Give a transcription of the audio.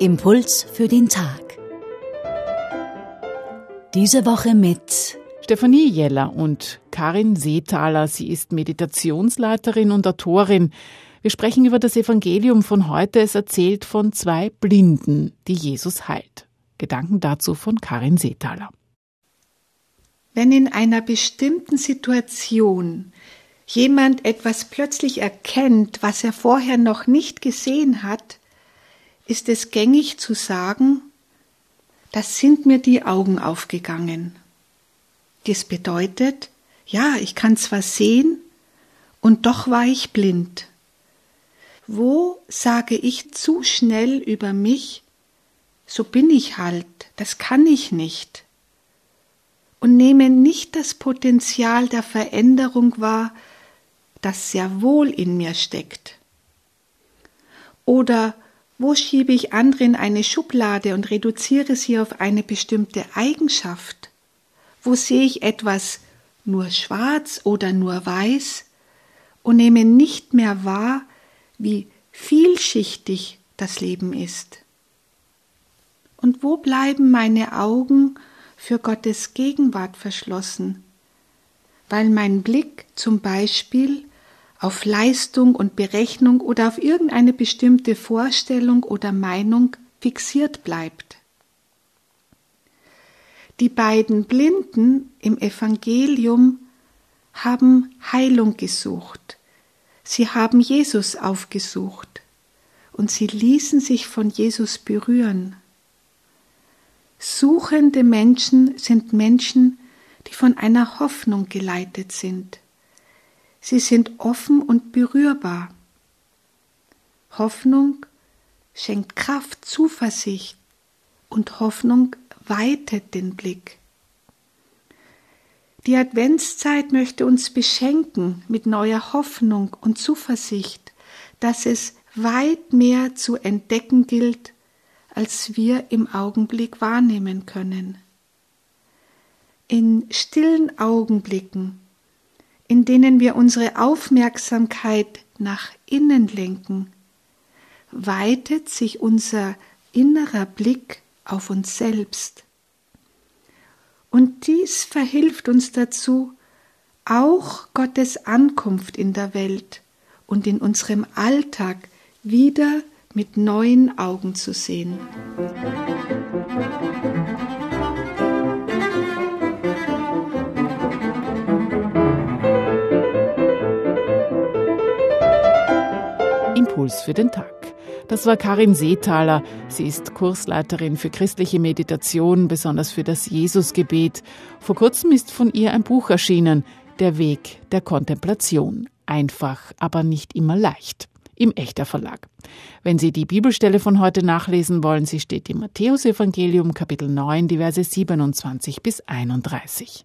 Impuls für den Tag. Diese Woche mit Stefanie Jeller und Karin Seethaler. Sie ist Meditationsleiterin und Autorin. Wir sprechen über das Evangelium von heute. Es erzählt von zwei Blinden, die Jesus heilt. Gedanken dazu von Karin Seethaler. Wenn in einer bestimmten Situation jemand etwas plötzlich erkennt, was er vorher noch nicht gesehen hat, ist es gängig zu sagen, das sind mir die Augen aufgegangen. Dies bedeutet, ja, ich kann zwar sehen, und doch war ich blind. Wo sage ich zu schnell über mich, so bin ich halt, das kann ich nicht, und nehme nicht das Potenzial der Veränderung wahr, das sehr wohl in mir steckt. Oder wo schiebe ich andere in eine Schublade und reduziere sie auf eine bestimmte Eigenschaft? Wo sehe ich etwas nur schwarz oder nur weiß und nehme nicht mehr wahr, wie vielschichtig das Leben ist? Und wo bleiben meine Augen für Gottes Gegenwart verschlossen, weil mein Blick zum Beispiel auf Leistung und Berechnung oder auf irgendeine bestimmte Vorstellung oder Meinung fixiert bleibt. Die beiden Blinden im Evangelium haben Heilung gesucht. Sie haben Jesus aufgesucht und sie ließen sich von Jesus berühren. Suchende Menschen sind Menschen, die von einer Hoffnung geleitet sind. Sie sind offen und berührbar. Hoffnung schenkt Kraft, Zuversicht und Hoffnung weitet den Blick. Die Adventszeit möchte uns beschenken mit neuer Hoffnung und Zuversicht, dass es weit mehr zu entdecken gilt, als wir im Augenblick wahrnehmen können. In stillen Augenblicken in denen wir unsere Aufmerksamkeit nach innen lenken, weitet sich unser innerer Blick auf uns selbst. Und dies verhilft uns dazu, auch Gottes Ankunft in der Welt und in unserem Alltag wieder mit neuen Augen zu sehen. Impuls für den Tag. Das war Karin Seethaler. Sie ist Kursleiterin für christliche Meditation, besonders für das Jesusgebet. Vor kurzem ist von ihr ein Buch erschienen, Der Weg der Kontemplation. Einfach, aber nicht immer leicht. Im Echter Verlag. Wenn Sie die Bibelstelle von heute nachlesen wollen, sie steht im Matthäusevangelium Kapitel 9, die Verse 27 bis 31.